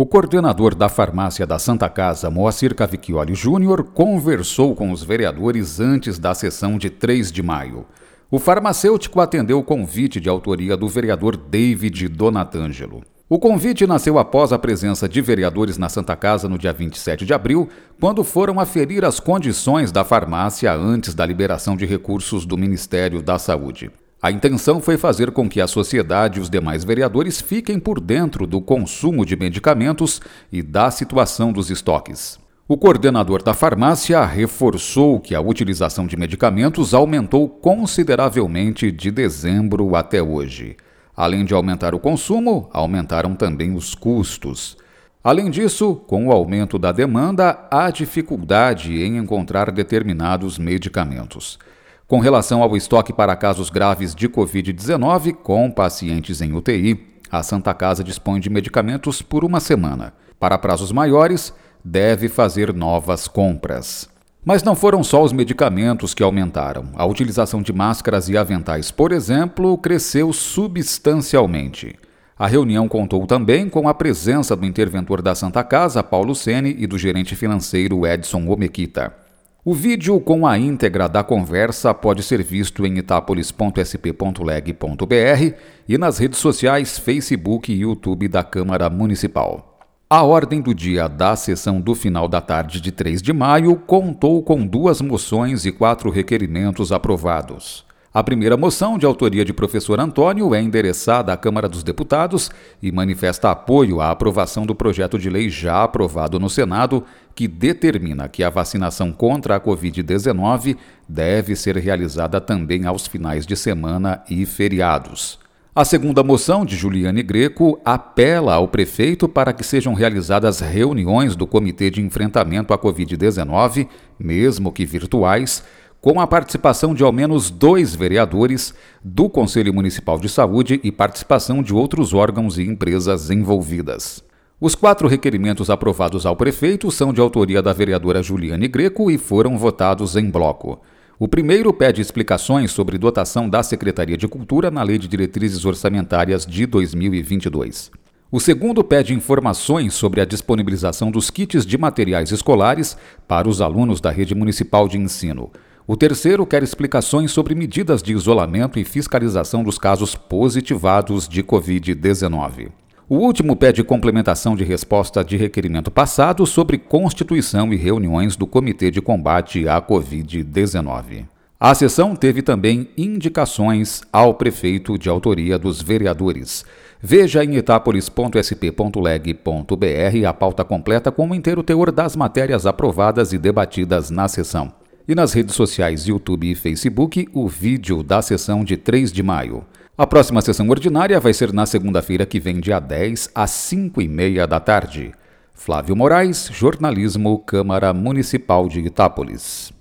O coordenador da farmácia da Santa Casa, Moacir Cavicchioli Júnior, conversou com os vereadores antes da sessão de 3 de maio. O farmacêutico atendeu o convite de autoria do vereador David Donatângelo. O convite nasceu após a presença de vereadores na Santa Casa no dia 27 de abril, quando foram aferir as condições da farmácia antes da liberação de recursos do Ministério da Saúde. A intenção foi fazer com que a sociedade e os demais vereadores fiquem por dentro do consumo de medicamentos e da situação dos estoques. O coordenador da farmácia reforçou que a utilização de medicamentos aumentou consideravelmente de dezembro até hoje. Além de aumentar o consumo, aumentaram também os custos. Além disso, com o aumento da demanda, há dificuldade em encontrar determinados medicamentos. Com relação ao estoque para casos graves de Covid-19 com pacientes em UTI, a Santa Casa dispõe de medicamentos por uma semana. Para prazos maiores, deve fazer novas compras. Mas não foram só os medicamentos que aumentaram. A utilização de máscaras e aventais, por exemplo, cresceu substancialmente. A reunião contou também com a presença do interventor da Santa Casa, Paulo Sene, e do gerente financeiro Edson Omequita. O vídeo com a íntegra da conversa pode ser visto em itapolis.sp.leg.br e nas redes sociais Facebook e YouTube da Câmara Municipal. A ordem do dia da sessão do final da tarde de 3 de maio contou com duas moções e quatro requerimentos aprovados. A primeira moção, de autoria de professor Antônio, é endereçada à Câmara dos Deputados e manifesta apoio à aprovação do projeto de lei já aprovado no Senado, que determina que a vacinação contra a Covid-19 deve ser realizada também aos finais de semana e feriados. A segunda moção, de Juliane Greco, apela ao prefeito para que sejam realizadas reuniões do Comitê de Enfrentamento à Covid-19, mesmo que virtuais, com a participação de ao menos dois vereadores do Conselho Municipal de Saúde e participação de outros órgãos e empresas envolvidas. Os quatro requerimentos aprovados ao prefeito são de autoria da vereadora Juliane Greco e foram votados em bloco. O primeiro pede explicações sobre dotação da Secretaria de Cultura na Lei de Diretrizes Orçamentárias de 2022. O segundo pede informações sobre a disponibilização dos kits de materiais escolares para os alunos da rede municipal de ensino. O terceiro quer explicações sobre medidas de isolamento e fiscalização dos casos positivados de Covid-19. O último pede complementação de resposta de requerimento passado sobre constituição e reuniões do Comitê de Combate à Covid-19. A sessão teve também indicações ao prefeito de autoria dos vereadores. Veja em itapolis.sp.leg.br a pauta completa com o inteiro teor das matérias aprovadas e debatidas na sessão e nas redes sociais YouTube e Facebook o vídeo da sessão de 3 de maio. A próxima sessão ordinária vai ser na segunda-feira que vem, dia 10, às 5 e meia da tarde. Flávio Moraes, Jornalismo, Câmara Municipal de Itápolis.